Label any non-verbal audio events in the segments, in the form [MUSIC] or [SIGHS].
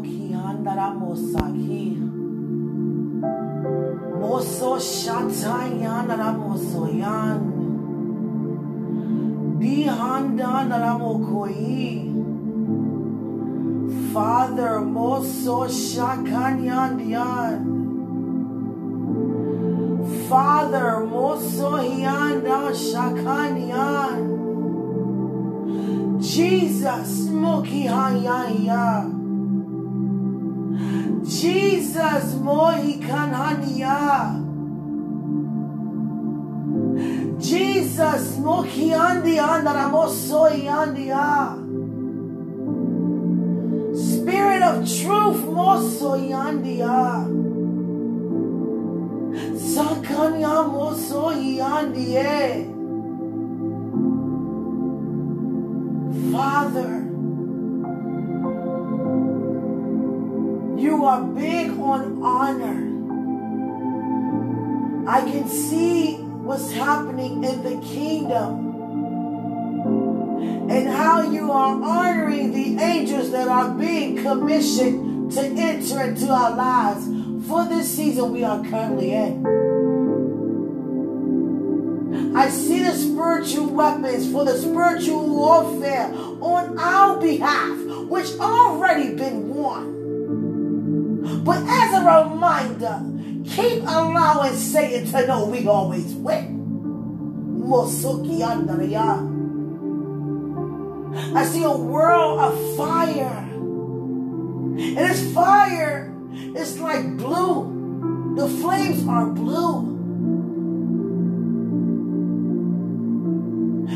moki andara mosaki. Moso shatayandara mosoyan. Bihanda naramokoi. Father, moso shakanyandian. Father, moso hianda shakanyan. Jesus, moki hayaya. Jesus, mohi kanhania. Jesus, moki andi andaramosoy andia. Spirit of truth, mosoy andia. Sakanya mosoy andie. Father, you are big on honor. I can see what's happening in the kingdom and how you are honoring the angels that are being commissioned to enter into our lives for this season we are currently in. I see the spiritual weapons for the spiritual warfare on our behalf, which already been won. But as a reminder, keep allowing Satan to know we always win. Mosuki. I see a world of fire. And this fire is like blue. The flames are blue.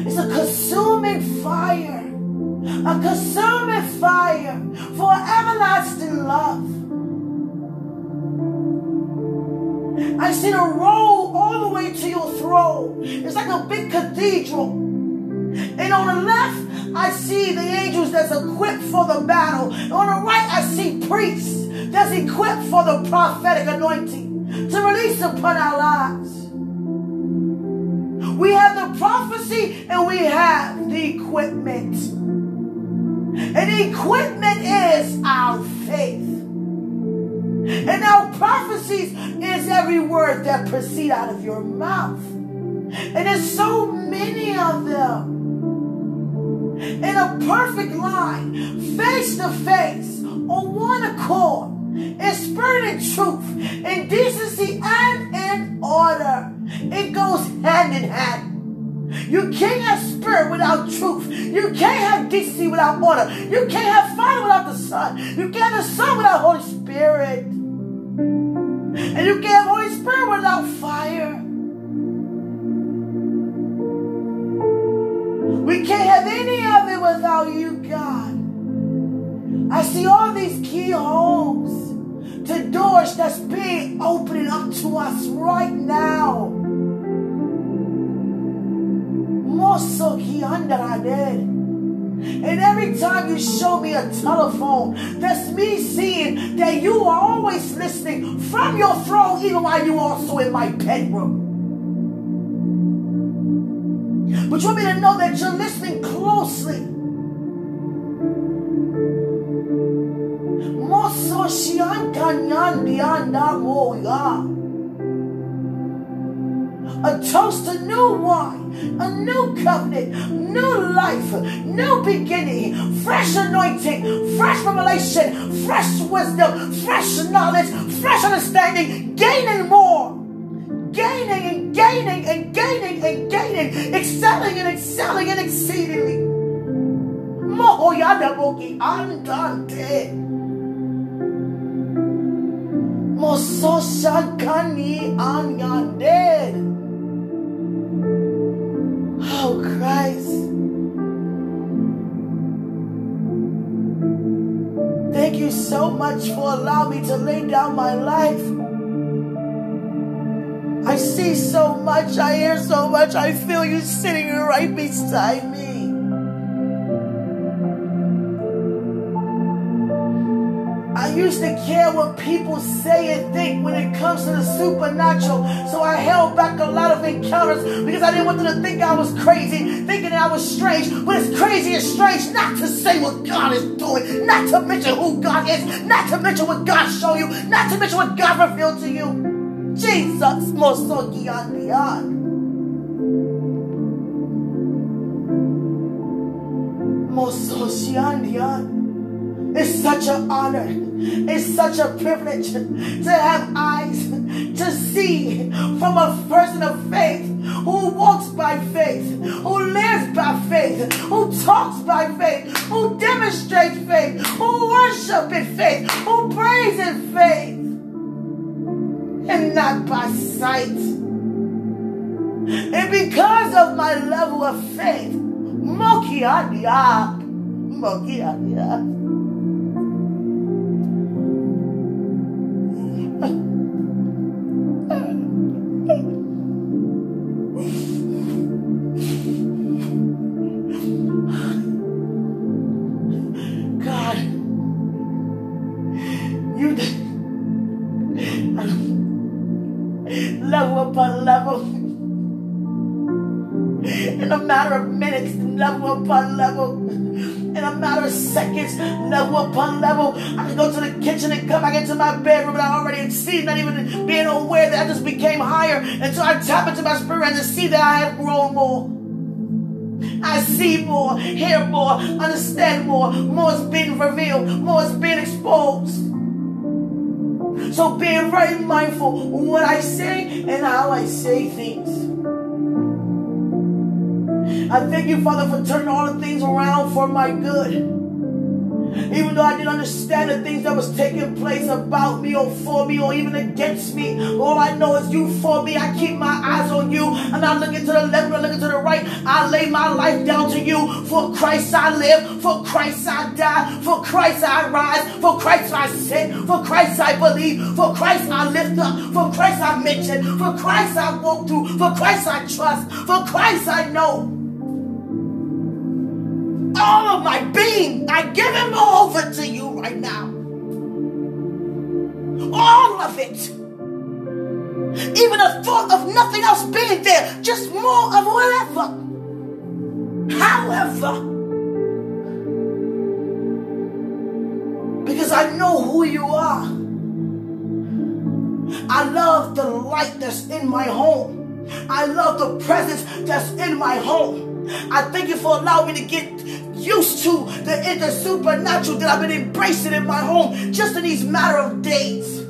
It's a consuming fire. A consuming fire for everlasting love. I see the road all the way to your throne. It's like a big cathedral. And on the left, I see the angels that's equipped for the battle. And on the right, I see priests that's equipped for the prophetic anointing to release upon our lives. We have the prophecy and we have the equipment. And the equipment is our faith. And our prophecies is every word that proceed out of your mouth. And there's so many of them. In a perfect line, face to face, on one accord, in spirit and truth, in decency and in order. It goes hand in hand. You can't have spirit without truth. You can't have decency without order. You can't have fire without the sun. You can't have the sun without Holy Spirit. And you can't have Holy Spirit without fire. We can't have any of it without you, God. I see all these keyholes to doors that's being opening up to us right now. And every time you show me a telephone, that's me seeing that you are always listening from your throne, even while you're also in my bedroom. But you want me to know that you're listening closely. A toast to new wine, a new covenant, new life, new beginning, fresh anointing, fresh revelation, fresh wisdom, fresh knowledge, fresh understanding, gaining more gaining and gaining and gaining and gaining, excelling and excelling and exceedingly. Mohoyadaboki andante. Mososhakani anyande. Oh Christ. Thank you so much for allowing me to lay down my life. I see so much, I hear so much, I feel you sitting right beside me. Used to care what people say and think when it comes to the supernatural. So I held back a lot of encounters because I didn't want them to think I was crazy, thinking I was strange. But it's crazy and strange not to say what God is doing, not to mention who God is, not to mention what God showed you, not to mention what God revealed to you. Jesus, Mosoki on beyond. It's such an honor. It's such a privilege to have eyes to see from a person of faith who walks by faith, who lives by faith, who talks by faith, who demonstrates faith, who worships in faith, who prays in faith, and not by sight. And because of my level of faith, Mokiadia, Mokiadia. I not even being aware that I just became higher until I tap into my spirit and see that I have grown more. I see more, hear more, understand more. More is being revealed, more is being exposed. So being very mindful what I say and how I say things. I thank you, Father, for turning all the things around for my good. Even though I didn't understand the things that was taking place about me or for me or even against me, all I know is you for me. I keep my eyes on you and I look into the left and I look into the right. I lay my life down to you. For Christ I live, for Christ I die, for Christ I rise, for Christ I sit, for Christ I believe, for Christ I lift up, for Christ I mention, for Christ I walk through, for Christ I trust, for Christ I know all of my being. I give him over to you right now. All of it. Even the thought of nothing else being there, just more of whatever. However, because I know who you are. I love the light that's in my home. I love the presence that's in my home. I thank you for allowing me to get used to the, the supernatural that I've been embracing in my home just in these matter of days.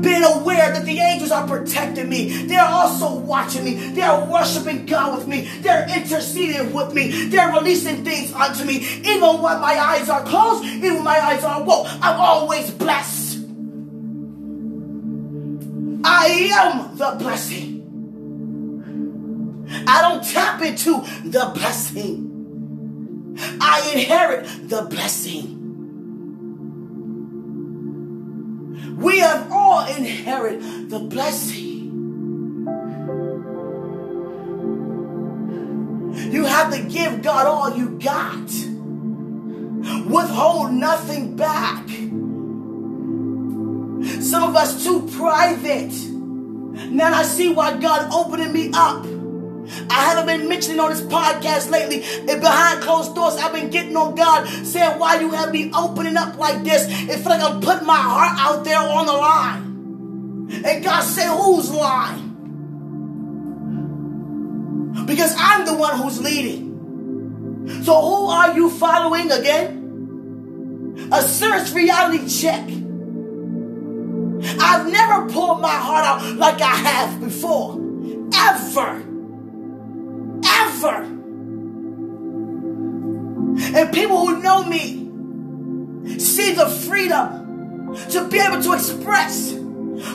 Being aware that the angels are protecting me. They're also watching me. They're worshiping God with me. They're interceding with me. They're releasing things unto me. Even when my eyes are closed, even when my eyes are woke, I'm always blessed. I am the blessing. I don't tap into the blessing. I inherit the blessing. We have all inherited the blessing. You have to give God all you got. Withhold nothing back. Some of us too private. Now I see why God opening me up. I haven't been mentioning on this podcast lately. And behind closed doors, I've been getting on God saying, Why you have me opening up like this? It feel like I'm putting my heart out there on the line. And God said, Who's lying? Because I'm the one who's leading. So who are you following again? A serious reality check. I've never pulled my heart out like I have before. Ever. And people who know me see the freedom to be able to express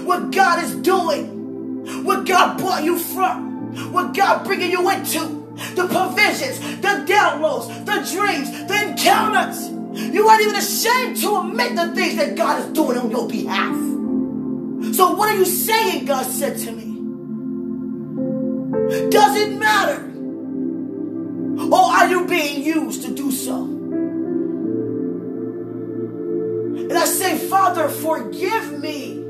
what God is doing, what God brought you from, what God bringing you into, the provisions, the downloads, the dreams, the encounters. You aren't even ashamed to admit the things that God is doing on your behalf. So what are you saying, God said to me? Does it matter? Or are you being used to do so? And I say, Father, forgive me.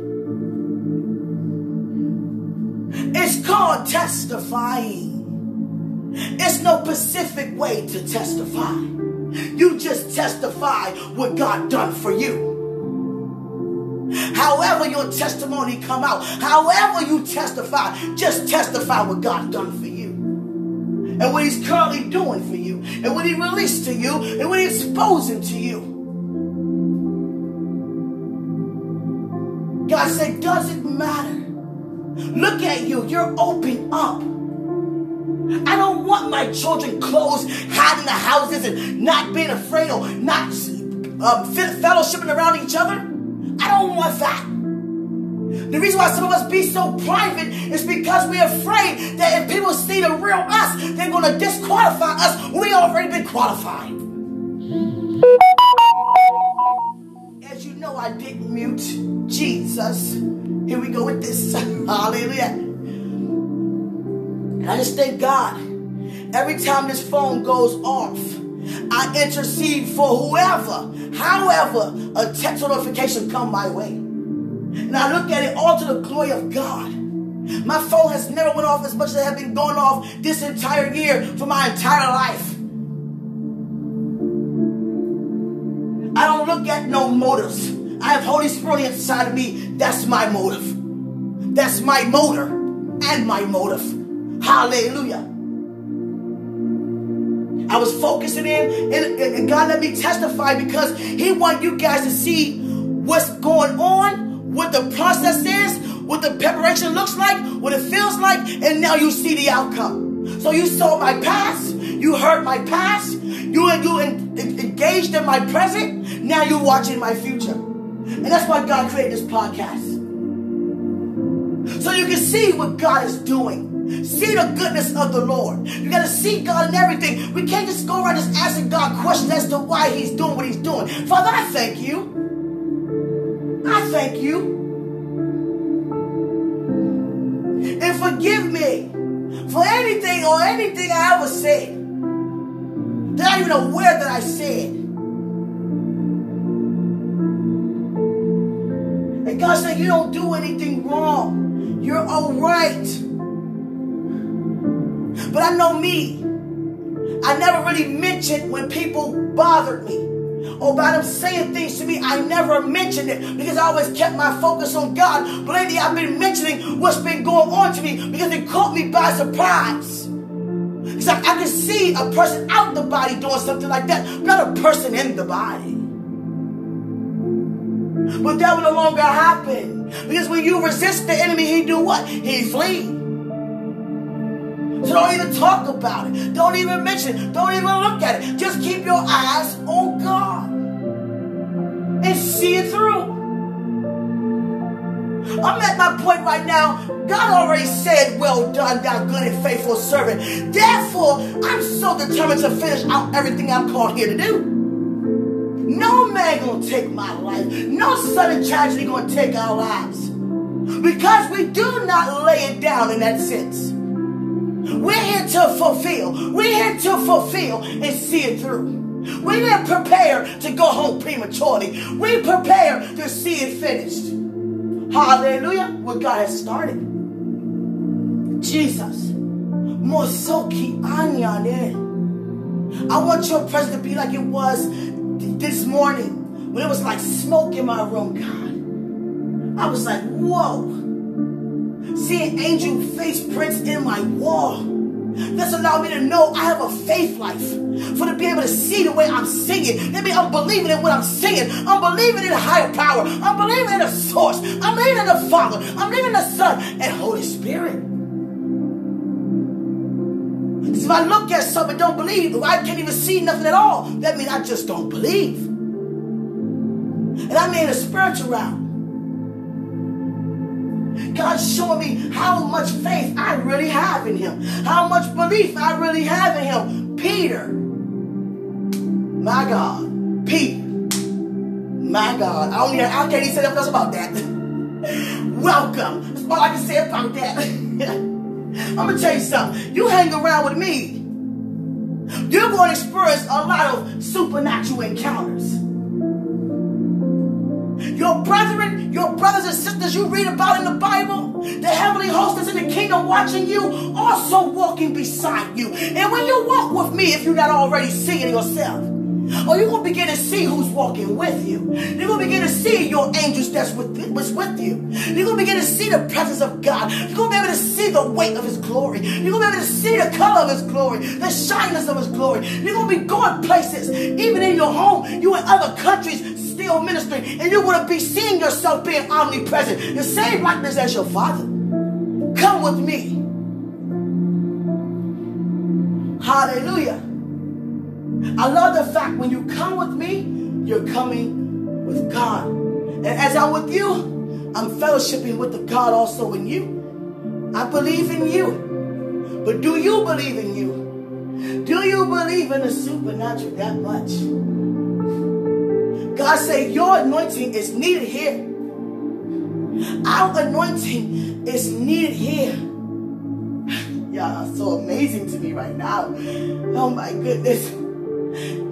It's called testifying. It's no specific way to testify. You just testify what God done for you. However your testimony come out, however you testify, just testify what God done for you. And what he's currently doing for you. And what he released to you. And what he's exposing to you. God said, doesn't matter. Look at you. You're open up. I don't want my children closed, hiding the houses and not being afraid or not um, fellowshipping around each other. I don't want that. The reason why some of us be so private is because we're afraid that if people see the real us, they're going to disqualify us. We already been qualified. As you know, I didn't mute Jesus. Here we go with this. [LAUGHS] Hallelujah. And I just thank God. Every time this phone goes off, I intercede for whoever, however, a text notification come my way. And I look at it all to the glory of God. My phone has never went off as much as it has been going off this entire year for my entire life. I don't look at no motives. I have Holy Spirit inside of me. That's my motive. That's my motor and my motive. Hallelujah. I was focusing in, and, and God let me testify because He want you guys to see what's going on, what the process is, what the preparation looks like, what it feels like, and now you see the outcome. So you saw my past, you heard my past, you you engaged in my present. Now you're watching my future, and that's why God created this podcast, so you can see what God is doing. See the goodness of the Lord. You got to see God in everything. We can't just go around just asking God questions as to why He's doing what He's doing. Father, I thank you. I thank you. And forgive me for anything or anything I ever said that I'm even aware that I said. And God said, You don't do anything wrong. You're all right. But I know me. I never really mentioned when people bothered me Oh, or about them saying things to me. I never mentioned it because I always kept my focus on God. But lately I've been mentioning what's been going on to me because it caught me by surprise. It's like I can see a person out the body doing something like that, not a person in the body. But that will no longer happen. Because when you resist the enemy, he do what? He flee. So don't even talk about it. Don't even mention it. Don't even look at it. Just keep your eyes on God and see it through. I'm at my point right now. God already said, Well done, thou good and faithful servant. Therefore, I'm so determined to finish out everything I'm called here to do. No man gonna take my life. No sudden tragedy gonna take our lives. Because we do not lay it down in that sense. We're here to fulfill. We're here to fulfill and see it through. We didn't prepare to go home prematurely. We prepare to see it finished. Hallelujah. What God has started. Jesus. Mosoki anyane. I want your presence to be like it was this morning when it was like smoke in my room, God. I was like, whoa seeing angel face prints in my wall. This allowed me to know I have a faith life. For to be able to see the way I'm singing. Means I'm believing in what I'm singing. I'm believing in a higher power. I'm believing in a source. I'm believing in the Father. I'm believing in the Son and Holy Spirit. So if I look at something don't believe, I can't even see nothing at all, that means I just don't believe. And I mean in the spiritual realm. God's showing me how much faith I really have in Him, how much belief I really have in Him. Peter, my God, Peter, my God. I don't I can't even say nothing else about that. [LAUGHS] Welcome. That's all I can say about that. [LAUGHS] I'm gonna tell you something. You hang around with me, you're to experience a lot of supernatural encounters. Your brethren, your brothers and sisters you read about in the Bible, the heavenly host is in the kingdom watching you, also walking beside you. And when you walk with me, if you're not already seeing yourself, or you're going to begin to see who's walking with you. You're going to begin to see your angels that's with, was with you. You're going to begin to see the presence of God. You're going to be able to see the weight of His glory. You're going to be able to see the color of His glory, the shyness of His glory. You're going to be going places, even in your home, you in other countries still ministering, and going to be seeing yourself being omnipresent, the same likeness as your Father. Come with me. Hallelujah. I love the fact when you come with me, you're coming with God. And as I'm with you, I'm fellowshipping with the God also in you. I believe in you. But do you believe in you? Do you believe in the supernatural that much? God say your anointing is needed here. Our anointing is needed here. [SIGHS] Y'all are so amazing to me right now. Oh my goodness.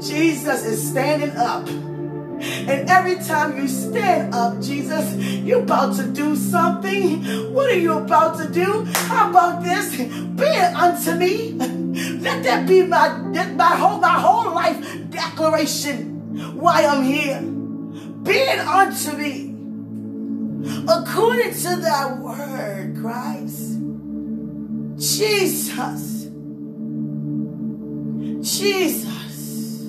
Jesus is standing up. And every time you stand up, Jesus, you're about to do something. What are you about to do? How about this? Be it unto me. [LAUGHS] Let that be my, my whole my whole life declaration why I'm here. Be it unto me. According to thy word, Christ. Jesus. Jesus.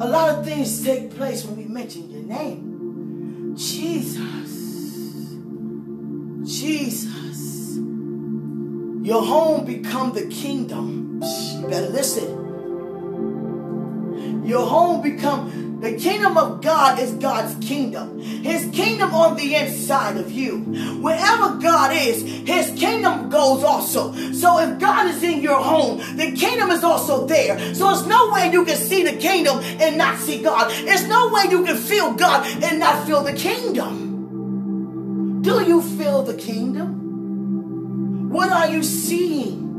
A lot of things take place when we mention your name. Jesus. Jesus. Your home become the kingdom. You better listen. Your home become the kingdom of God is God's kingdom. His kingdom on the inside of you. Wherever God is, his kingdom goes also. So if God is in your home, the kingdom is also there. So there's no way you can see the kingdom and not see God. There's no way you can feel God and not feel the kingdom. Do you feel the kingdom? What are you seeing?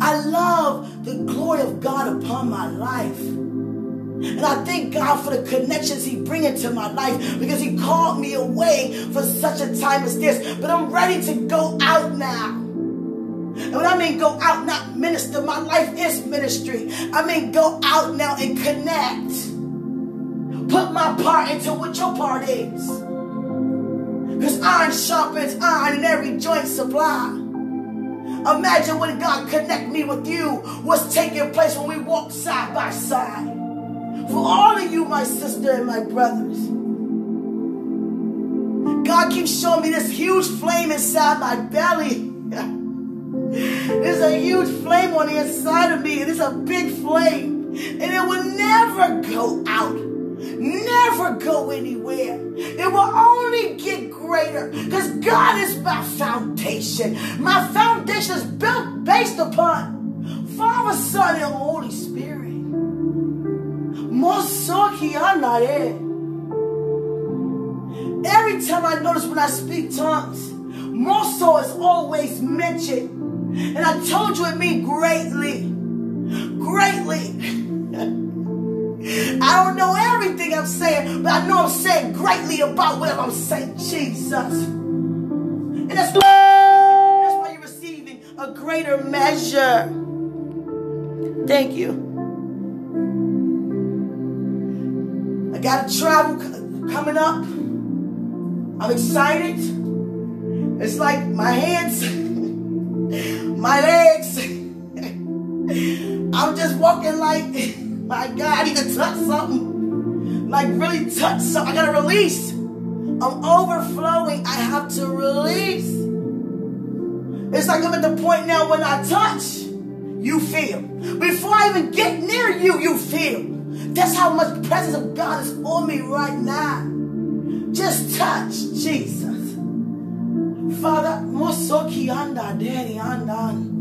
I love the glory of God upon my life. And I thank God for the connections He bring into my life because He called me away for such a time as this. But I'm ready to go out now. And when I mean go out, not minister, my life is ministry. I mean go out now and connect. Put my part into what your part is. Because iron sharpens iron and every joint supply. Imagine when God connect me with you, what's taking place when we walk side by side. For all of you, my sister and my brothers. God keeps showing me this huge flame inside my belly. [LAUGHS] There's a huge flame on the inside of me, and it's a big flame. And it will never go out never go anywhere. It will only get greater because God is my foundation. My foundation is built based upon Father, Son, and Holy Spirit. Every time I notice when I speak tongues, Moso is always mentioned. And I told you it means greatly. Greatly. [LAUGHS] I don't know everything I'm saying, but I know I'm saying greatly about whatever I'm saying. Jesus. And that's, that's why you're receiving a greater measure. Thank you. I got a travel coming up. I'm excited. It's like my hands, [LAUGHS] my legs. [LAUGHS] I'm just walking like [LAUGHS] my God, I need to touch something. Like really touch something. I gotta release. I'm overflowing. I have to release. It's like I'm at the point now when I touch, you feel. Before I even get near you, you feel. That's how much presence of God is on me right now. Just touch Jesus. Father, mosoki anda daddy anda.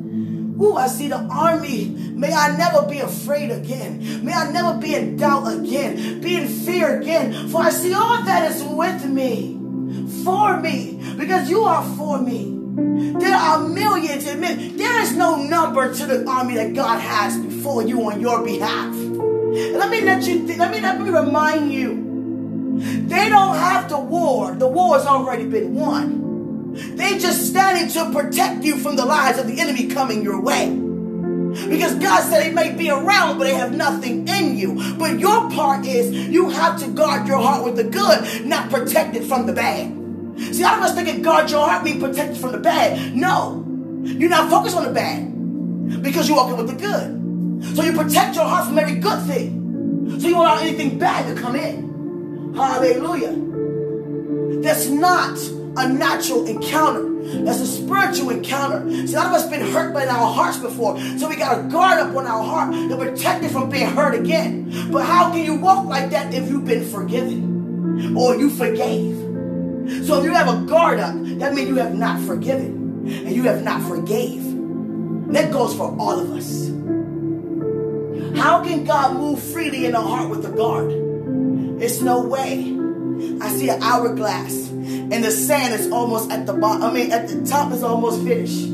Ooh, I see the army. May I never be afraid again. May I never be in doubt again, be in fear again. For I see all that is with me, for me, because you are for me. There are millions and millions. There is no number to the army that God has before you on your behalf. let me let you. Th- let me let me remind you. They don't have to war. The war has already been won. They just standing to protect you from the lies of the enemy coming your way. Because God said they may be around, but they have nothing in you. But your part is you have to guard your heart with the good, not protect it from the bad. See, I was thinking guard your heart mean protect it from the bad. No. You're not focused on the bad because you're walking with the good. So you protect your heart from every good thing. So you allow anything bad to come in. Hallelujah. That's not a natural encounter. That's a spiritual encounter. See, a lot of us been hurt by our hearts before. So we got to guard up on our heart to protect it from being hurt again. But how can you walk like that if you've been forgiven? Or you forgave? So if you have a guard up, that means you have not forgiven. And you have not forgave. That goes for all of us. How can God move freely in the heart with a guard? It's no way. I see an hourglass and the sand is almost at the bottom. I mean, at the top is almost finished. [LAUGHS] oh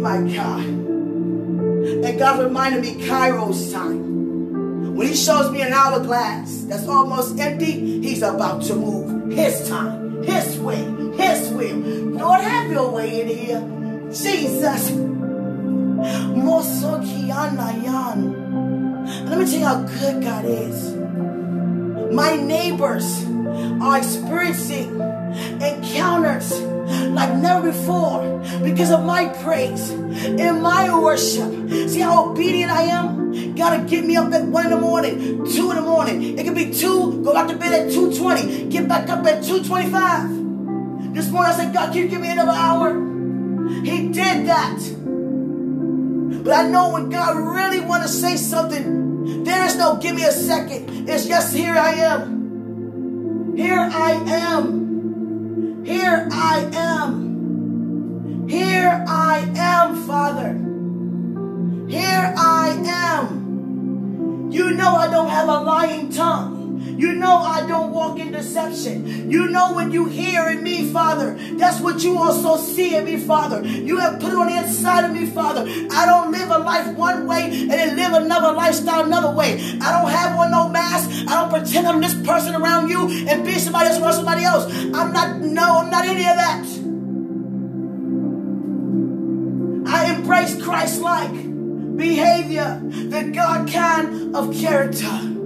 my God. And God reminded me Kairos time. When he shows me an hourglass that's almost empty, he's about to move his time, his way, his will. Lord, have your way in here. Jesus. Let me tell you how good God is. My neighbors are experiencing encounters like never before because of my praise and my worship. See how obedient I am? Gotta get me up at one in the morning, two in the morning. It could be two, go back to bed at 2.20, get back up at 2.25. This morning I said, God, can you give me another hour? He did that. But I know when God really want to say something, there is no give me a second. It's just here I am. Here I am. Here I am. Here I am, Father. Here I am. You know I don't have a lying tongue. You know I don't walk in deception. You know when you hear in me, Father, that's what you also see in me, Father. You have put it on the inside of me, Father. I don't live a life one way and then live another lifestyle another way. I don't have on no mask. I don't pretend I'm this person around you and be somebody else around somebody else. I'm not, no, I'm not any of that. I embrace Christ-like behavior, the God kind of character.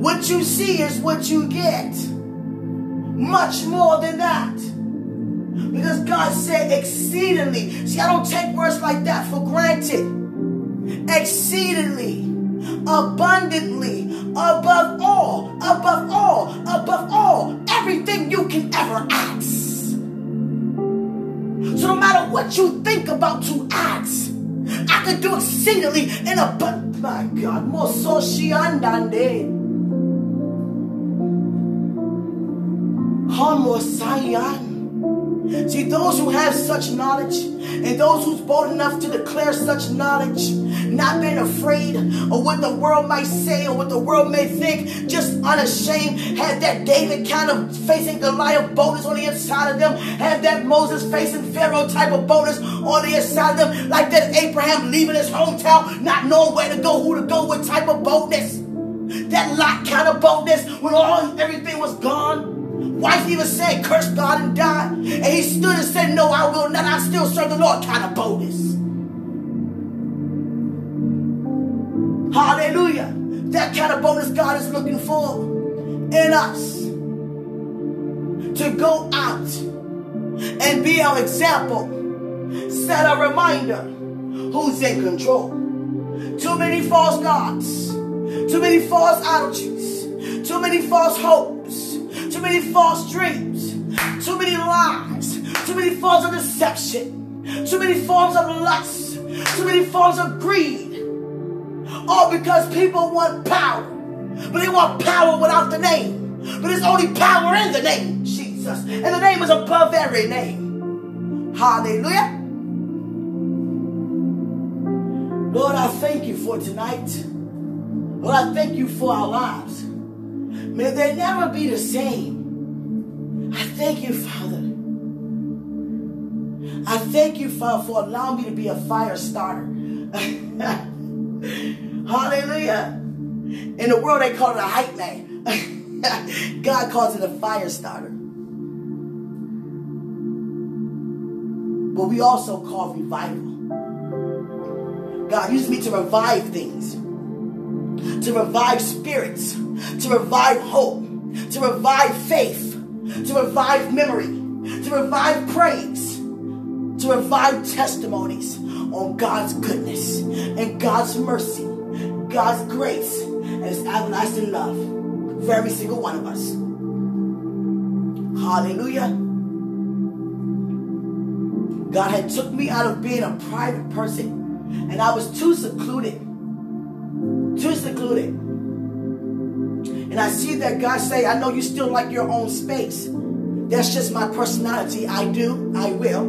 What you see is what you get. Much more than that. Because God said exceedingly. See, I don't take words like that for granted. Exceedingly, abundantly, above all, above all, above all, everything you can ever ask. So no matter what you think about to ask, I can do exceedingly and abundant. My God, more so she andande. See, those who have such knowledge and those who's bold enough to declare such knowledge, not being afraid of what the world might say or what the world may think, just unashamed, have that David kind of facing Goliath boldness on the inside of them, have that Moses facing Pharaoh type of boldness on the inside of them, like that Abraham leaving his hometown, not knowing where to go, who to go with type of boldness. That Lot kind of boldness when all everything was gone. Wife even said, curse God and die. And he stood and said, no, I will not. I still serve the Lord. Kind of boldness. Hallelujah. That kind of boldness God is looking for in us. To go out and be our example. Set a reminder who's in control. Too many false gods. Too many false idolatries. Too many false hopes too many false dreams, too many lies, too many forms of deception, too many forms of lust, too many forms of greed. All because people want power, but they want power without the name. But there's only power in the name, Jesus. And the name is above every name. Hallelujah. Lord, I thank you for tonight. Lord, I thank you for our lives. May they never be the same. I thank you, Father. I thank you, Father, for allowing me to be a fire starter. [LAUGHS] Hallelujah. In the world, they call it a hype man. [LAUGHS] God calls it a fire starter. But we also call revival. God used me to revive things, to revive spirits, to revive hope, to revive faith, to revive memory, to revive praise, to revive testimonies on God's goodness and God's mercy, God's grace, and His everlasting love for every single one of us. Hallelujah. God had took me out of being a private person and I was too secluded. Too secluded. And I see that God say, I know you still like your own space. That's just my personality. I do. I will.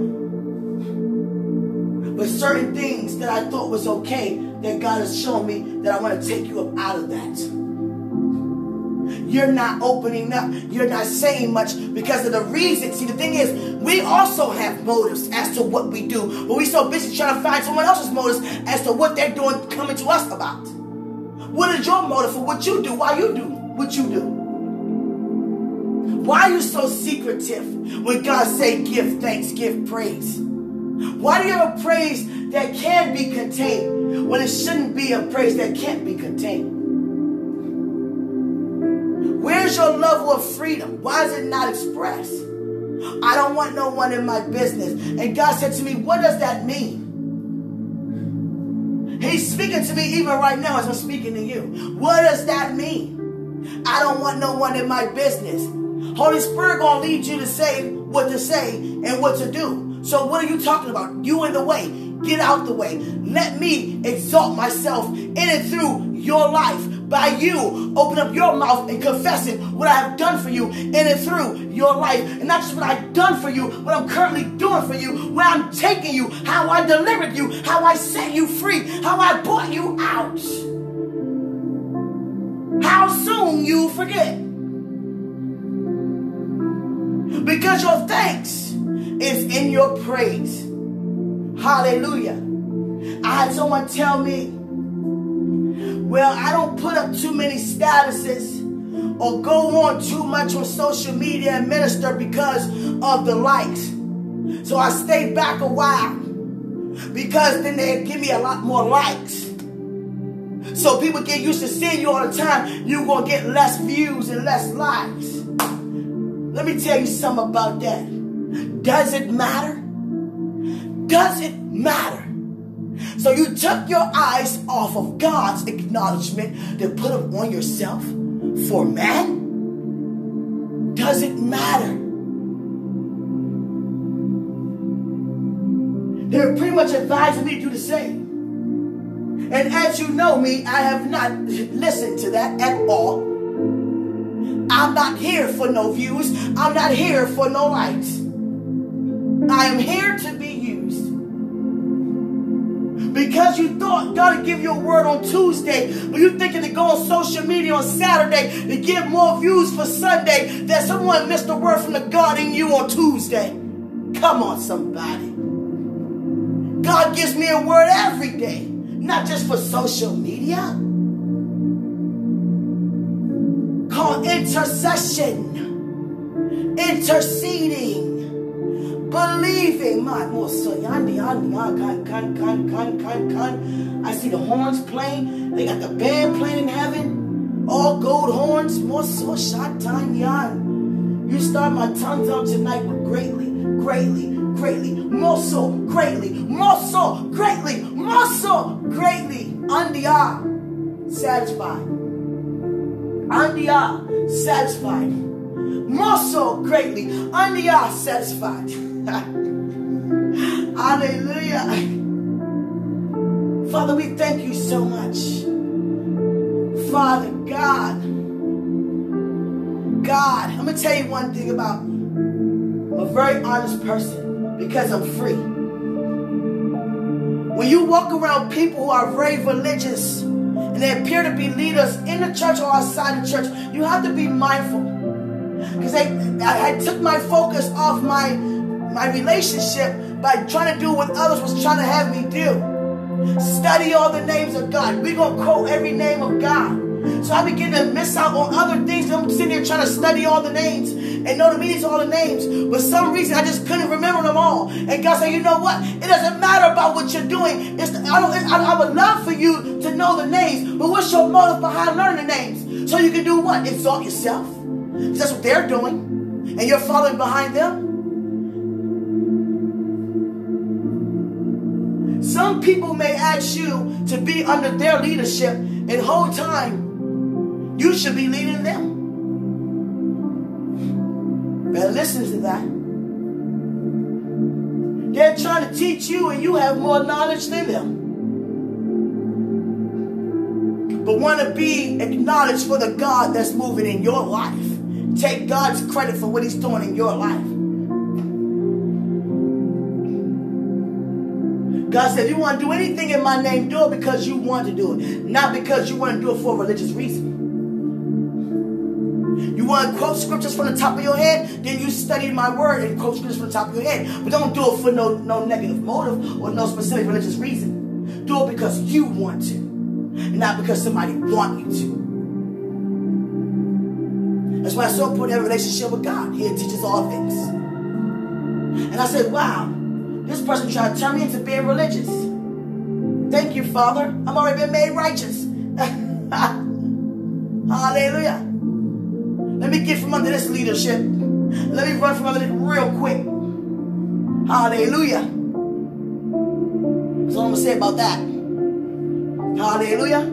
But certain things that I thought was okay, that God has shown me that I want to take you up out of that. You're not opening up. You're not saying much because of the reason. See, the thing is, we also have motives as to what we do. But we're so busy trying to find someone else's motives as to what they're doing, coming to us about. What is your motive for what you do? Why you do what you do? Why are you so secretive when God say give thanks, give praise? Why do you have a praise that can be contained when it shouldn't be a praise that can't be contained? Where's your level of freedom? Why is it not expressed? I don't want no one in my business. And God said to me, What does that mean? He's speaking to me even right now as I'm speaking to you. What does that mean? I don't want no one in my business. Holy Spirit gonna lead you to say what to say and what to do. So what are you talking about? You in the way. Get out the way. Let me exalt myself in and through your life by you open up your mouth and confess it, what I have done for you in and through your life. And not just what I've done for you, what I'm currently doing for you, where I'm taking you, how I delivered you, how I set you free, how I brought you out. How soon you forget. Because your thanks is in your praise. Hallelujah. I had someone tell me, well, I don't put up too many statuses or go on too much on social media and minister because of the likes. So I stay back a while because then they give me a lot more likes. So people get used to seeing you all the time. You're going to get less views and less likes. Let me tell you something about that. Does it matter? Does it matter? So you took your eyes off of God's acknowledgement to put them on yourself for man? Does it matter? They're pretty much advising me to do the same. And as you know me, I have not listened to that at all. I'm not here for no views. I'm not here for no likes. I am here to because you thought God would give you a word on Tuesday, but you're thinking to go on social media on Saturday to get more views for Sunday, that someone missed a word from the God in you on Tuesday. Come on, somebody. God gives me a word every day, not just for social media. Called intercession, interceding believing. My. I see the horns playing. They got the band playing in heaven. All gold horns. You start my tongues out tonight with greatly, greatly, greatly, more so, greatly, more so, greatly, more so, greatly. Andia, satisfied. Andia, satisfied. More so, greatly. Andia, satisfied. [LAUGHS] Hallelujah. Father, we thank you so much. Father God. God, I'm going to tell you one thing about me. I'm a very honest person because I'm free. When you walk around people who are very religious and they appear to be leaders in the church or outside the church, you have to be mindful. Because I, I took my focus off my my relationship by trying to do what others was trying to have me do. Study all the names of God. We're going to quote every name of God. So I begin to miss out on other things. I'm sitting here trying to study all the names and know the meanings of all the names. But some reason I just couldn't remember them all. And God said, you know what? It doesn't matter about what you're doing. It's the, I, don't, I, I would love for you to know the names. But what's your motive behind learning the names? So you can do what? Exalt yourself. That's what they're doing. And you're following behind them. Some people may ask you to be under their leadership, and whole time you should be leading them. Better listen to that. They're trying to teach you, and you have more knowledge than them. But want to be acknowledged for the God that's moving in your life. Take God's credit for what He's doing in your life. God said, you want to do anything in my name, do it because you want to do it, not because you want to do it for a religious reason. You want to quote scriptures from the top of your head, then you study my word and quote scriptures from the top of your head. But don't do it for no, no negative motive or no specific religious reason. Do it because you want to, not because somebody want you to. That's why I so put in a relationship with God. He teaches all things. And I said, wow, this person tried to turn me into being religious. Thank you, Father. I'm already been made righteous. [LAUGHS] Hallelujah. Let me get from under this leadership. Let me run from under it real quick. Hallelujah. That's all I'm going to say about that. Hallelujah.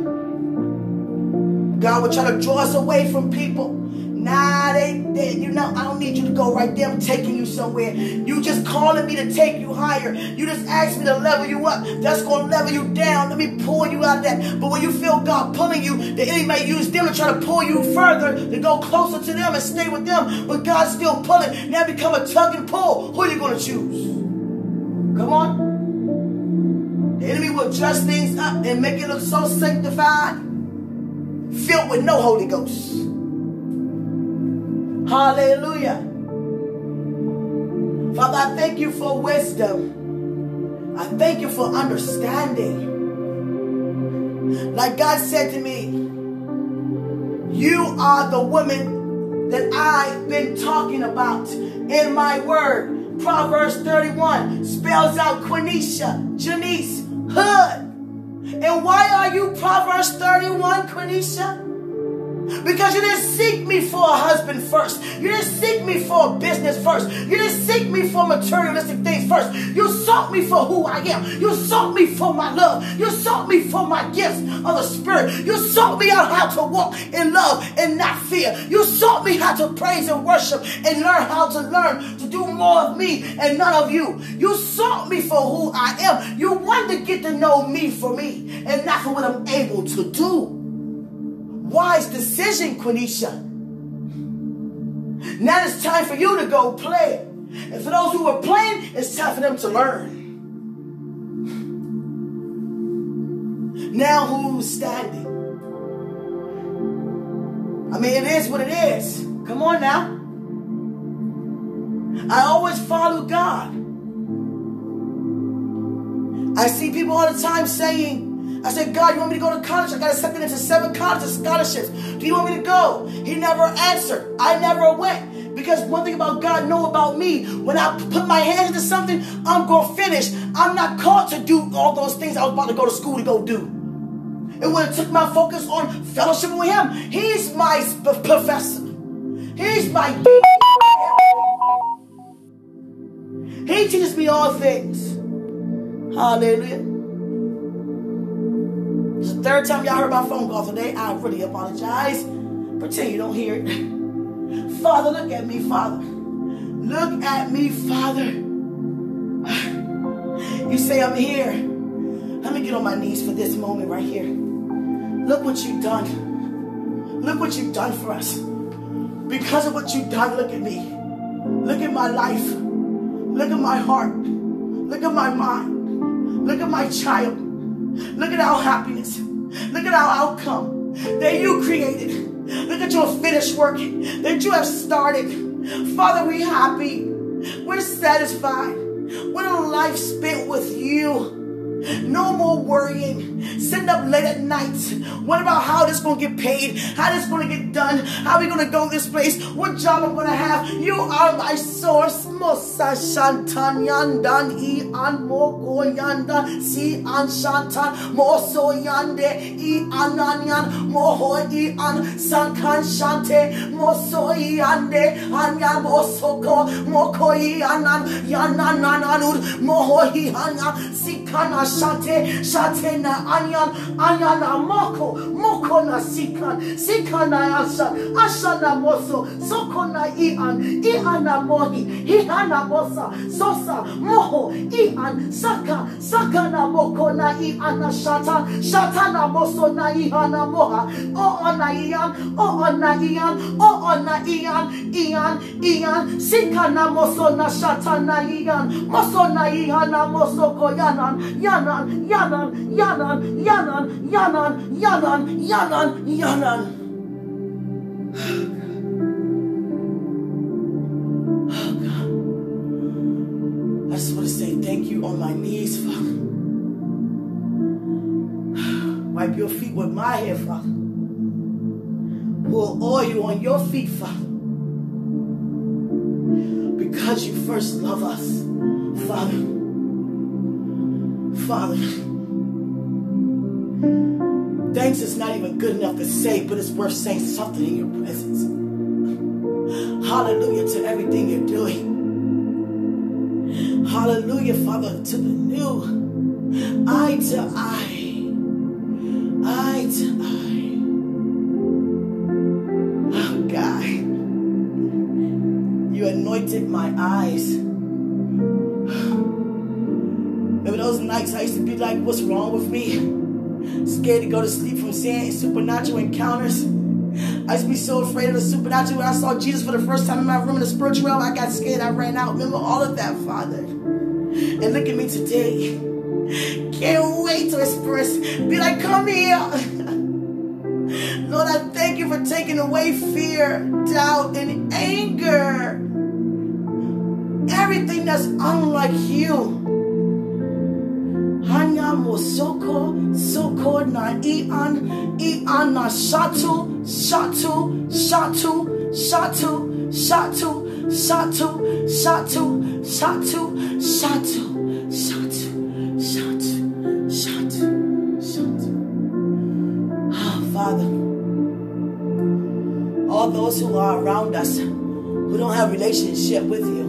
God will try to draw us away from people. Nah, they, they, you know, I don't need you to go right there. I'm taking you somewhere. You just calling me to take you higher. You just asked me to level you up. That's going to level you down. Let me pull you out of that. But when you feel God pulling you, the enemy may use them to try to pull you further, to go closer to them and stay with them. But God's still pulling. Now become a tug and pull. Who are you going to choose? Come on. The enemy will dress things up and make it look so sanctified, filled with no Holy Ghost. Hallelujah. Father, I thank you for wisdom. I thank you for understanding. Like God said to me, you are the woman that I've been talking about in my word. Proverbs 31 spells out Quenisha, Janice, Hood. And why are you Proverbs 31, Quenisha? Because you didn't seek me for a husband first. You didn't seek me for a business first. You didn't seek me for materialistic things first. You sought me for who I am. You sought me for my love. You sought me for my gifts of the Spirit. You sought me out how to walk in love and not fear. You sought me how to praise and worship and learn how to learn to do more of me and none of you. You sought me for who I am. You wanted to get to know me for me and not for what I'm able to do wise decision, Quenisha. Now it's time for you to go play. And for those who are playing, it's time for them to learn. Now who's standing? I mean, it is what it is. Come on now. I always follow God. I see people all the time saying, I said, God, you want me to go to college? I got accepted into seven colleges scholarships. Do you want me to go? He never answered. I never went. Because one thing about God know about me, when I put my hands into something, I'm going to finish. I'm not called to do all those things I was about to go to school to go do. It would have took my focus on fellowship with him. He's my professor. He's my He teaches me all things. Hallelujah. It's the third time y'all heard my phone call today. I really apologize. Pretend you don't hear it. [LAUGHS] Father, look at me, Father. Look at me, Father. [SIGHS] You say I'm here. Let me get on my knees for this moment right here. Look what you've done. Look what you've done for us. Because of what you've done, look at me. Look at my life. Look at my heart. Look at my mind. Look at my child. Look at our happiness. Look at our outcome that you created. Look at your finished work that you have started. Father, we're happy. We're satisfied. What a life spent with you. No more worrying. sitting up late at night. What about how this gonna get paid? How this gonna get done? How we gonna go this place? What job I'm gonna have? You are my source. Mosa shantan yandan i an moko yanda si an shantan moso yande i ananyan moho i an sankan shante moso yande anya mosoko moko i anan yananananud moho i anya sikana shante shate na anyan anyana moko moko na sikan sikana asha asha na moso soko na ian ian na mohi ihana mosa sosa moho ian saka saka na moko na ian na shata shata na moso na ihana moha o na ian o na ian o na ian ian ian sika na moso na shata na ian moso na ihana moso ko yanan Yanan, Yanan, Yanan, Yanan, Yanan, Yanan, Yanan, Yanan. Oh God. I just want to say thank you on my knees, Father. Wipe your feet with my hair, Father. Pour oil on your feet, Father. Because you first love us, Father. Father. Thanks is not even good enough to say, but it's worth saying something in your presence. Hallelujah to everything you're doing. Hallelujah, Father, to the new. Eye to eye. Eye to eye. Oh, God. You anointed my eyes. Those nights I used to be like, what's wrong with me? Scared to go to sleep from seeing supernatural encounters. I used to be so afraid of the supernatural. When I saw Jesus for the first time in my room in the spiritual realm, I got scared. I ran out. Remember all of that, Father. And look at me today. Can't wait to express. Be like, come here. [LAUGHS] Lord, I thank you for taking away fear, doubt, and anger. Everything that's unlike you. Mosoko soko na ian ian na shatu shatu shatu shatu shatu shatu shatu shatu shatu shatu shatu shatu shatu Ah, Father, all those who are around us who don't have relationship with you,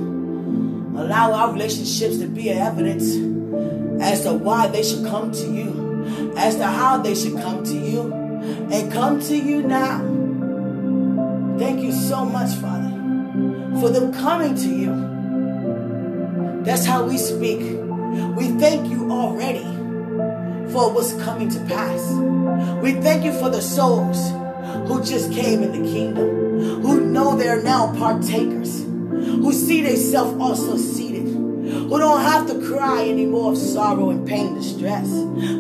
allow our relationships to be evidence as to why they should come to you, as to how they should come to you, and come to you now. Thank you so much, Father, for them coming to you. That's how we speak. We thank you already for what's coming to pass. We thank you for the souls who just came in the kingdom, who know they're now partakers, who see themselves also seated who don't have to cry anymore of sorrow and pain distress,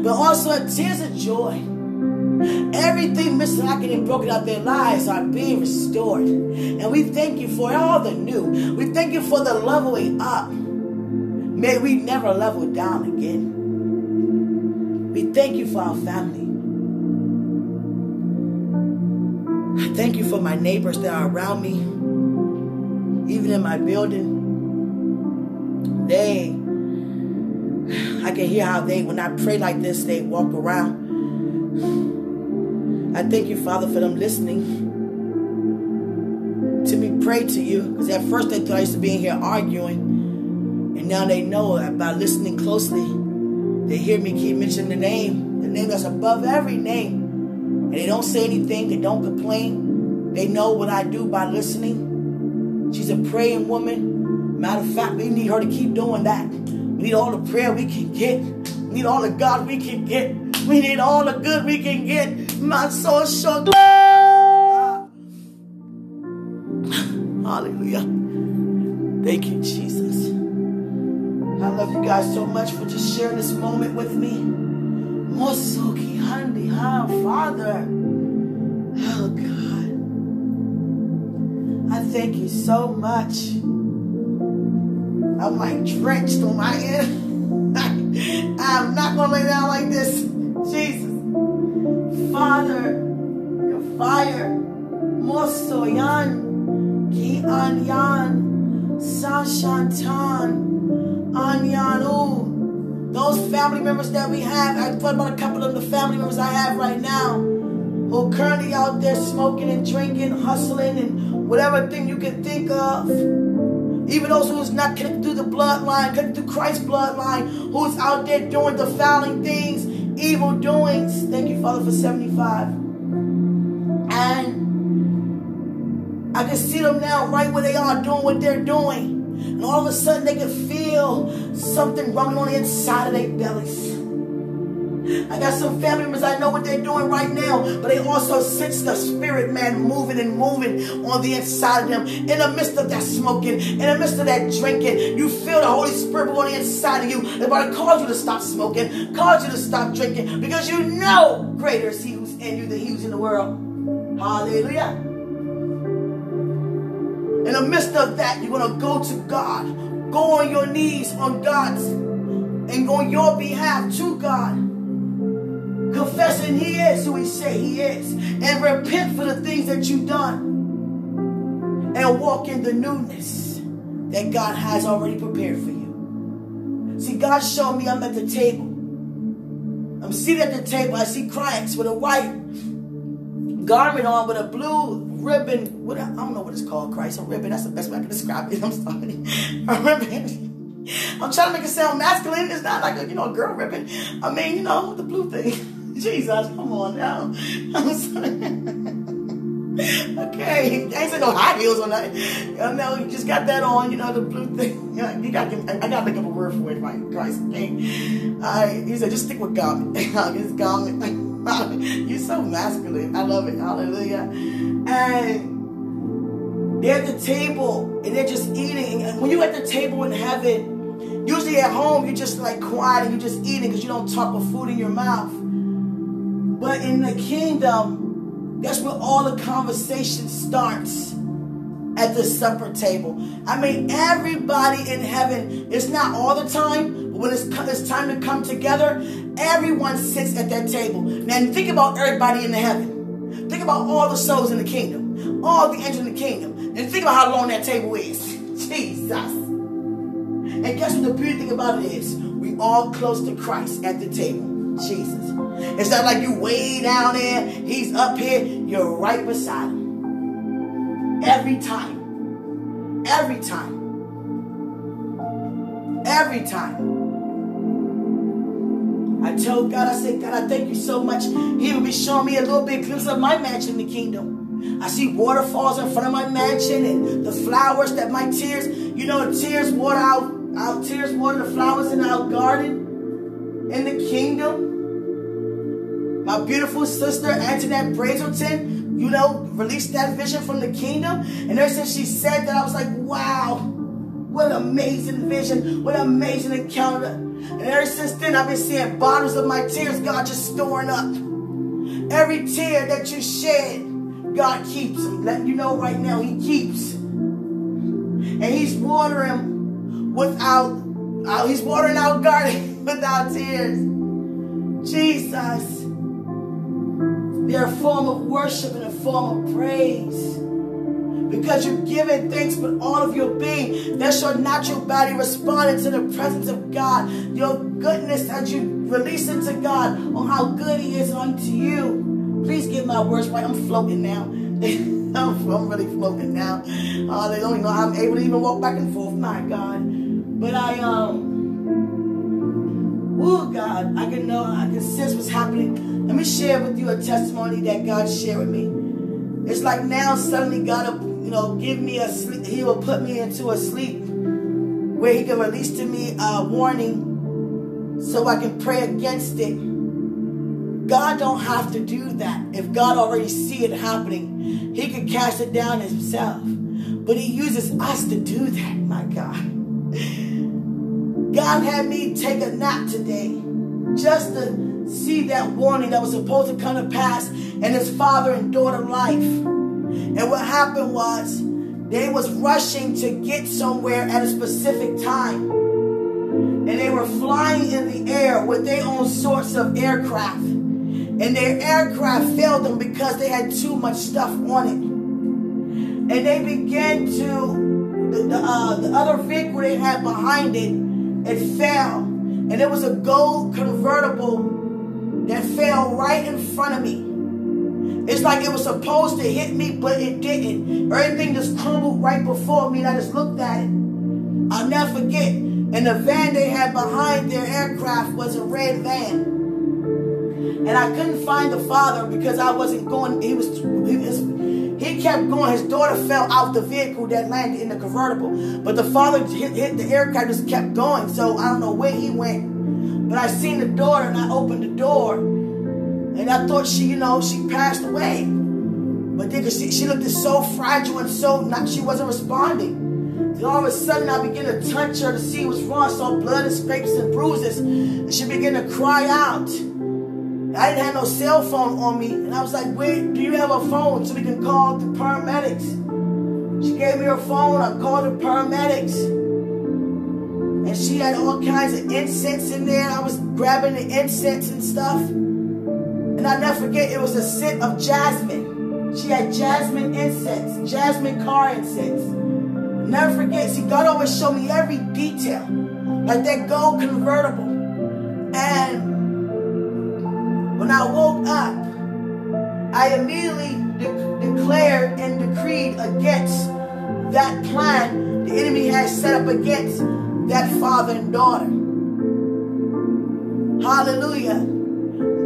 but also of tears of joy. Everything lacking, and broken out their lives are being restored. And we thank you for all the new. We thank you for the leveling up. May we never level down again. We thank you for our family. I thank you for my neighbors that are around me, even in my building they I can hear how they when I pray like this they walk around. I thank you Father for them listening to me pray to you. Because at first they thought I used to be in here arguing and now they know by listening closely. They hear me keep mentioning the name the name that's above every name. And they don't say anything they don't complain. They know what I do by listening. She's a praying woman Matter of fact, we need her to keep doing that. We need all the prayer we can get. We need all the God we can get. We need all the good we can get. My soul shook. [SIGHS] Hallelujah. Thank you, Jesus. I love you guys so much for just sharing this moment with me. Mosoki Handi Ha Father. Oh God. I thank you so much. I'm like drenched on my end. [LAUGHS] I'm not going to lay down like this. Jesus. Father, your fire. Mosoyan. Ki Anyan. Sashantan. Anyanu. Those family members that we have, I thought about a couple of the family members I have right now who currently out there smoking and drinking, hustling, and whatever thing you can think of. Even those who's not connected through the bloodline, connected through Christ's bloodline, who's out there doing defiling things, evil doings. Thank you, Father, for 75. And I can see them now right where they are doing what they're doing. And all of a sudden they can feel something rumbling on the inside of their bellies. I got some family members, I know what they're doing right now, but they also sense the spirit man moving and moving on the inside of them. In the midst of that smoking, in the midst of that drinking, you feel the Holy Spirit on the inside of you. Everybody calls you to stop smoking, calls you to stop drinking, because you know greater is he who's in you than he who's in the world. Hallelujah. In the midst of that, you're going to go to God. Go on your knees on God's and on your behalf to God confessing he is who he say he is, and repent for the things that you've done, and walk in the newness that God has already prepared for you. See, God showed me I'm at the table. I'm seated at the table. I see Christ with a white garment on with a blue ribbon. What I don't know what it's called, Christ. A ribbon. That's the best way I can describe it. [LAUGHS] I'm sorry. A ribbon. I'm trying to make it sound masculine. It's not like a, you know, a girl ribbon. I mean, you know, the blue thing. [LAUGHS] Jesus, come on now. [LAUGHS] I'm sorry. okay, I ain't no high heels on that. Know, you just got that on, you know, the blue thing. [LAUGHS] You got, I got to think of a word for it, right? Christ. Okay. Uh, he said, just stick with garment. His garment. You're so masculine. I love it. Hallelujah. And they're at the table and they're just eating. And when you're at the table in heaven, usually at home, you're just like quiet and you're just eating because you don't talk with food in your mouth. But in the kingdom, that's where all the conversation starts at the supper table. I mean, everybody in heaven, it's not all the time, but when it's, it's time to come together, everyone sits at that table. Now, think about everybody in the heaven. Think about all the souls in the kingdom, all the angels in the kingdom, and think about how long that table is. [LAUGHS] Jesus. And guess what the beauty thing about it is? We all close to Christ at the table. Jesus. It's not like you way down there, he's up here, you're right beside him. Every time. Every time. Every time. I told God, I said, God, I thank you so much. He will be showing me a little bit glimpse of my mansion in the kingdom. I see waterfalls in front of my mansion and the flowers that my tears, you know, tears water out, our tears water the flowers in our garden in the kingdom. My beautiful sister, Antoinette Brazelton, you know, released that vision from the kingdom. And ever since she said that, I was like, wow, what an amazing vision, what an amazing encounter. And ever since then, I've been seeing bottles of my tears, God just storing up. Every tear that you shed, God keeps. I'm letting you know right now, He keeps. And He's watering without, uh, He's watering our garden [LAUGHS] without tears. Jesus. They're a form of worship and a form of praise. Because you've given thanks with all of your being, that your natural body responded to the presence of God. Your goodness as you release into God on how good He is unto you. Please get my words right. I'm floating now. [LAUGHS] I'm, I'm really floating now. Uh, they don't even know I'm able to even walk back and forth. My God. But I um Oh God, I can know, I can sense what's happening. Let me share with you a testimony that God shared with me. It's like now suddenly God will, you know, give me a sleep. He will put me into a sleep where He can release to me a warning so I can pray against it. God don't have to do that. If God already see it happening, He can cast it down Himself. But He uses us to do that, my God. [LAUGHS] God had me take a nap today just to see that warning that was supposed to come to pass in his father and daughter life. And what happened was they was rushing to get somewhere at a specific time. And they were flying in the air with their own sorts of aircraft. And their aircraft failed them because they had too much stuff on it. And they began to, the, the, uh, the other vehicle they had behind it, it fell. And it was a gold convertible that fell right in front of me. It's like it was supposed to hit me, but it didn't. Everything just crumbled right before me, and I just looked at it. I'll never forget. And the van they had behind their aircraft was a red van. And I couldn't find the father because I wasn't going. He was, he was, he kept going. His daughter fell out the vehicle that landed in the convertible. But the father hit, hit the aircraft, just kept going. So I don't know where he went. But I seen the daughter and I opened the door and I thought she, you know, she passed away. But then she, she looked so fragile and so not, she wasn't responding. Then all of a sudden I began to touch her to see what's wrong. Saw blood and scrapes and bruises. And she began to cry out. I didn't have no cell phone on me. And I was like, where do you have a phone so we can call the paramedics? She gave me her phone. I called the paramedics. And she had all kinds of incense in there. I was grabbing the incense and stuff. And I never forget, it was a scent of jasmine. She had jasmine incense, jasmine car incense. Never forget, see, God always showed me every detail. Like that gold convertible. And when I woke up, I immediately de- declared and decreed against that plan the enemy had set up against that father and daughter. Hallelujah.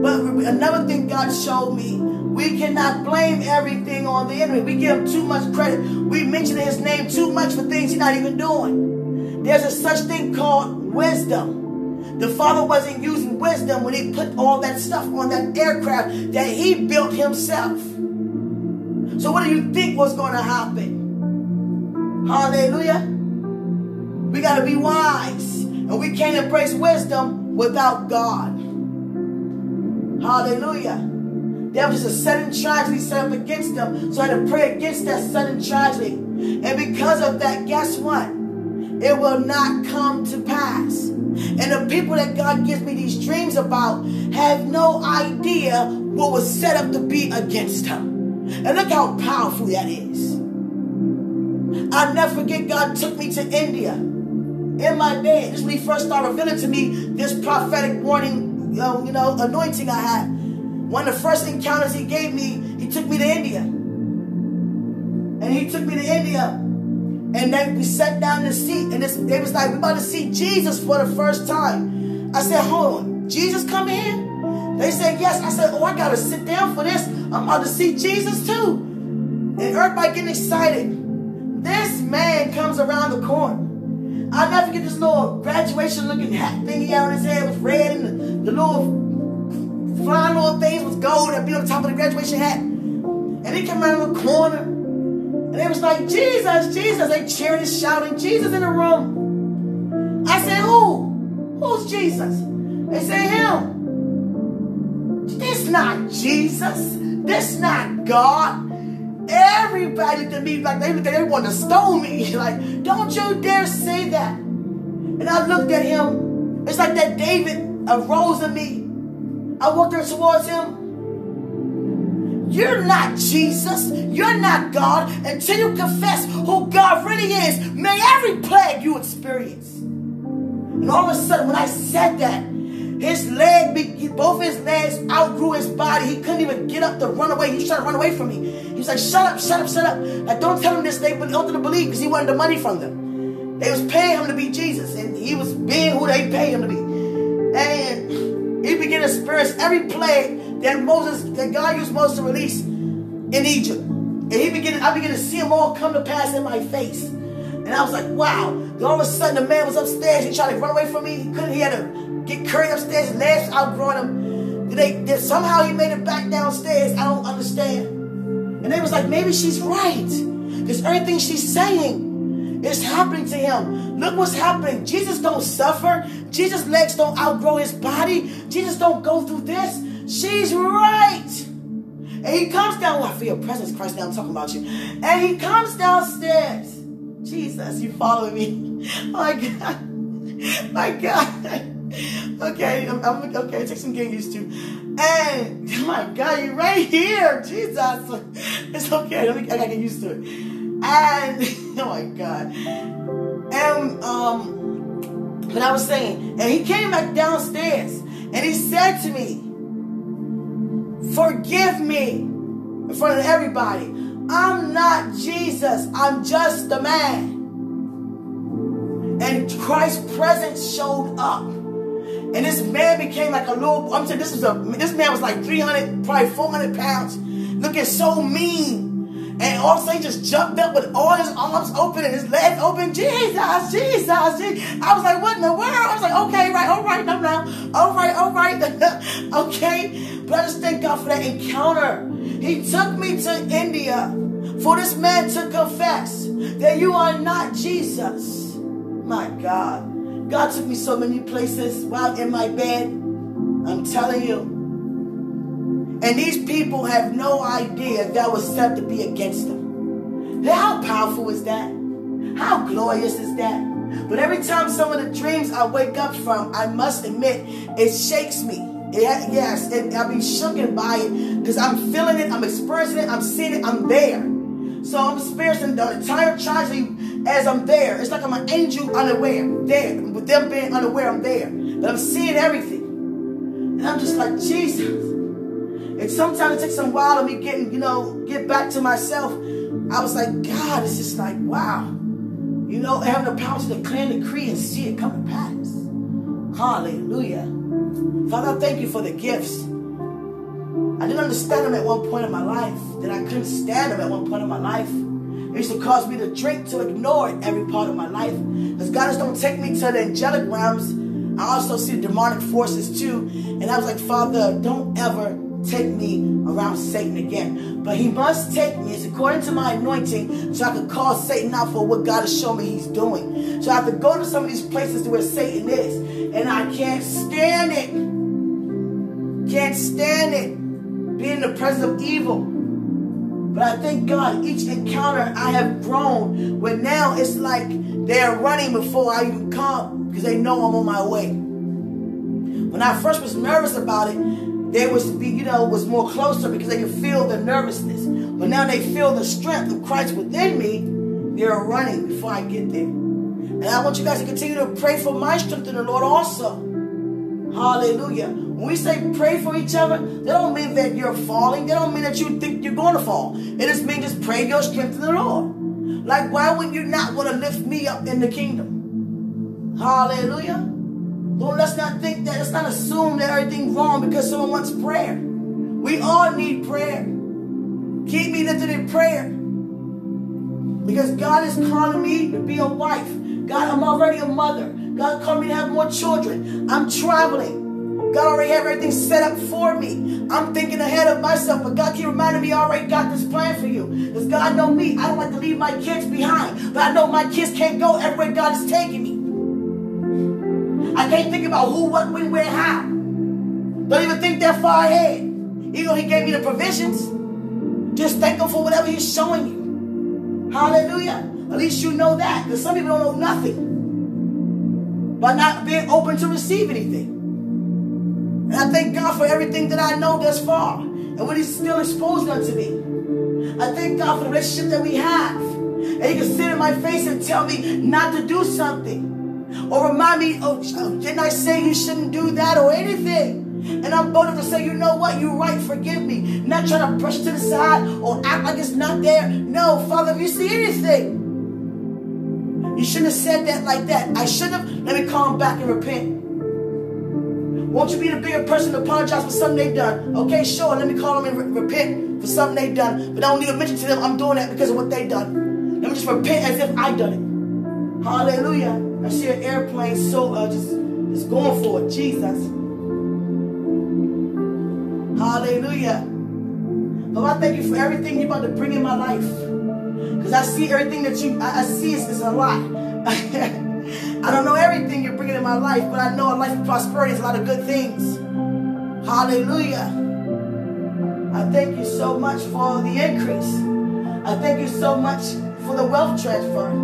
But another thing God showed me, we cannot blame everything on the enemy. We give him too much credit. We mention his name too much for things he's not even doing. There's a such thing called wisdom. The father wasn't using wisdom when he put all that stuff on that aircraft that he built himself. So what do you think was going to happen? Hallelujah. We got to be wise. And we can't embrace wisdom without God. Hallelujah. There was a sudden tragedy set up against them. So I had to pray against that sudden tragedy. And because of that, guess what? It will not come to pass. And the people that God gives me these dreams about have no idea what was set up to be against them. And look how powerful that is. I'll never forget God took me to India in my bed. This when he first started revealing to me this prophetic warning um, you know, anointing I had. One of the first encounters he gave me, he took me to India. And he took me to India. And then we sat down in the seat. And they was like, we about to see Jesus for the first time. I said, hold on. Jesus come in? They said, yes. I said, oh, I got to sit down for this. I'm about to see Jesus too. And everybody getting excited. This man comes around the corner. I'll never forget this little graduation looking hat thing he had on his head was red and the, the little flying little things was gold that be on the top of the graduation hat. And he came around the corner and they was like, Jesus, Jesus. They cheering and shouting, Jesus in the room. I said, who? Who's Jesus? They say him. This not Jesus. This not God. Everybody to me like they, they want to stone me. [LAUGHS] Like, don't you dare say that. And I looked at him. It's like that David arose in me. I walked towards him. You're not Jesus. You're not God until you confess who God really is. May every plague you experience. And all of a sudden, when I said that, his leg, both his legs outgrew his body. He couldn't even get up to run away. He trying to run away from me. He was like, shut up, shut up, shut up. Like, don't tell him this. They wanted him to believe because he wanted the money from them. They was paying him to be Jesus. And he was being who they paid him to be. And he began to experience every plague that Moses, that God used Moses to release in Egypt. And he began, I began to see them all come to pass in my face. And I was like, wow. Then all of a sudden, the man was upstairs. He tried to run away from me. He couldn't. He had to get carried upstairs, his legs outgrowing him. Did they, did somehow he made it back downstairs? I don't understand. And they was like, maybe she's right. Because everything she's saying is happening to him. Look what's happening. Jesus don't suffer. Jesus' legs don't outgrow his body. Jesus don't go through this. She's right. And he comes down. Oh, I feel your presence, Christ. Now I'm talking about you. And he comes downstairs. Jesus, you following me? [LAUGHS] My God. My God. okay, I'm, I'm, okay, it takes some getting used to. And [LAUGHS] my God, you're right here. Jesus. It's okay. I gotta get used to it. And [LAUGHS] oh my God. And um but I was saying, and he came back downstairs and he said to me, Forgive me in front of everybody. I'm not Jesus. I'm just a man. And Christ's presence showed up. And this man became like a little, I'm saying this was a, this man was like 300, probably 400 pounds, looking so mean. And all of a sudden just jumped up with all his arms open and his legs open. Jesus, Jesus, Jesus. I was like, what in the world? I was like, okay, right, all right, no, no. All right, all right. [LAUGHS] okay. Just thank God for that encounter. He took me to India for this man to confess that you are not Jesus. My God. God took me so many places while in my bed. I'm telling you. And these people have no idea that was set to be against them. How powerful is that? How glorious is that? But every time some of the dreams I wake up from, I must admit, it shakes me. It, yes, it, I'll be shooken by it because I'm feeling it, I'm experiencing it, I'm seeing it, I'm there. So I'm experiencing the entire tragedy as I'm there. It's like I'm an angel unaware, there. With them being unaware, I'm there. But I'm seeing everything. And I'm just like, Jesus. And sometimes it takes a while of me getting, you know, get back to myself. I was like, God, it's just like, wow. You know, having the power to declare and decree and see it come to pass. Hallelujah. Father, thank you for the gifts. I didn't understand them at one point in my life. That I couldn't stand them at one point in my life. It used to cause me to drink to ignore it every part of my life. Because God just don't take me to the angelic realms. I also see demonic forces too. And I was like, Father, don't ever take me around Satan again. But he must take me. It's according to my anointing so I can call Satan out for what God has shown me he's doing. So I have to go to some of these places to where Satan is. And I can't stand it. Can't stand it Being in the presence of evil. But I thank God, each encounter I have grown, where now it's like they're running before I even come because they know I'm on my way. When I first was nervous about it, they was you know, was more closer because they could feel the nervousness. But now they feel the strength of Christ within me. They're running before I get there. And I want you guys to continue to pray for my strength in the Lord also. Hallelujah. When we say pray for each other, that don't mean that you're falling. That don't mean that you think you're going to fall. It just means just pray your strength in the Lord. Like, why would you not want to lift me up in the kingdom? Hallelujah. Lord, let's not think that, let's not assume that everything's wrong because someone wants prayer. We all need prayer. Keep me lifted in prayer. Because God is calling me to be a wife. God, I'm already a mother. God called me to have more children. I'm traveling. God already have everything set up for me. I'm thinking ahead of myself, but God keep reminding me, I already got this plan for you. Because God know me. I don't like to leave my kids behind. But I know my kids can't go everywhere God is taking me. I can't think about who, what, when, where, how. Don't even think that far ahead. Even though he gave me the provisions, just thank him for whatever he's showing you. Hallelujah. At least you know that. Because some people don't know nothing. By not being open to receive anything. And I thank God for everything that I know thus far and what He's still exposed unto me. I thank God for the relationship that we have. And He can sit in my face and tell me not to do something. Or remind me, oh, oh, didn't I say you shouldn't do that or anything? And I'm bold to say, you know what? You're right. Forgive me. Not trying to brush to the side or act like it's not there. No, Father, if you see anything, you shouldn't have said that like that. I should have. Let me call him back and repent. Won't you be the bigger person to apologize for something they've done? Okay, sure. Let me call them and re repent for something they've done. But I don't need to mention to them I'm doing that because of what they've done. Let me just repent as if I done it. Hallelujah. I see an airplane so uh, just, just going for it. Jesus. Hallelujah. Lord, I thank you for everything you're about to bring in my life. Because I see everything that you, I, I see it's a lot. [LAUGHS] I don't know everything you're bringing in my life, but I know a life of prosperity is a lot of good things. Hallelujah. I thank you so much for the increase. I thank you so much for the wealth transfer.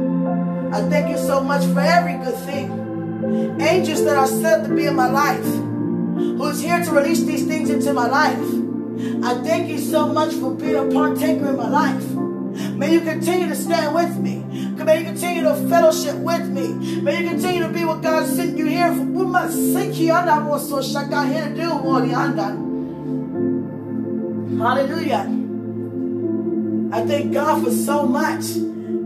I thank you so much for every good thing. Angels that are set to be in my life. who's here to release these things into my life. I thank you so much for being a partaker in my life. May you continue to stand with me. May you continue to fellowship with me. May you continue to be what God sent you here for. We must seek you. I'm not so shaka here to do more Hallelujah. I thank God for so much.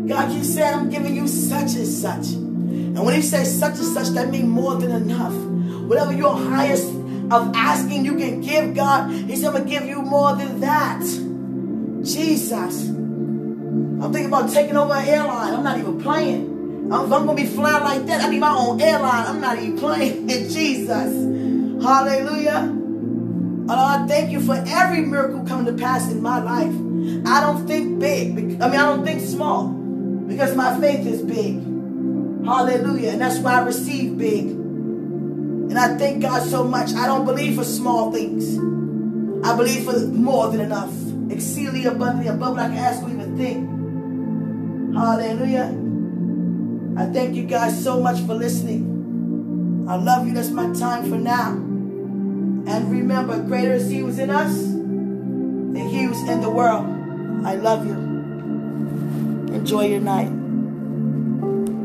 God, you said I'm giving you such and such. And when he says such and such, that means more than enough. Whatever your highest of asking you can give God, He's going to give you more than that. Jesus. I'm thinking about taking over an airline. I'm not even playing. I'm, I'm going to be flying like that. I need my own airline. I'm not even playing. [LAUGHS] Jesus. Hallelujah. I thank you for every miracle coming to pass in my life. I don't think big. I mean, I don't think small because my faith is big. Hallelujah. And that's why I receive big. And I thank God so much. I don't believe for small things. I believe for more than enough. Exceedingly abundantly above what I can ask or even think. Hallelujah. I thank you guys so much for listening. I love you. That's my time for now. And remember, greater is he who's in us than he who's in the world. I love you. Enjoy your night.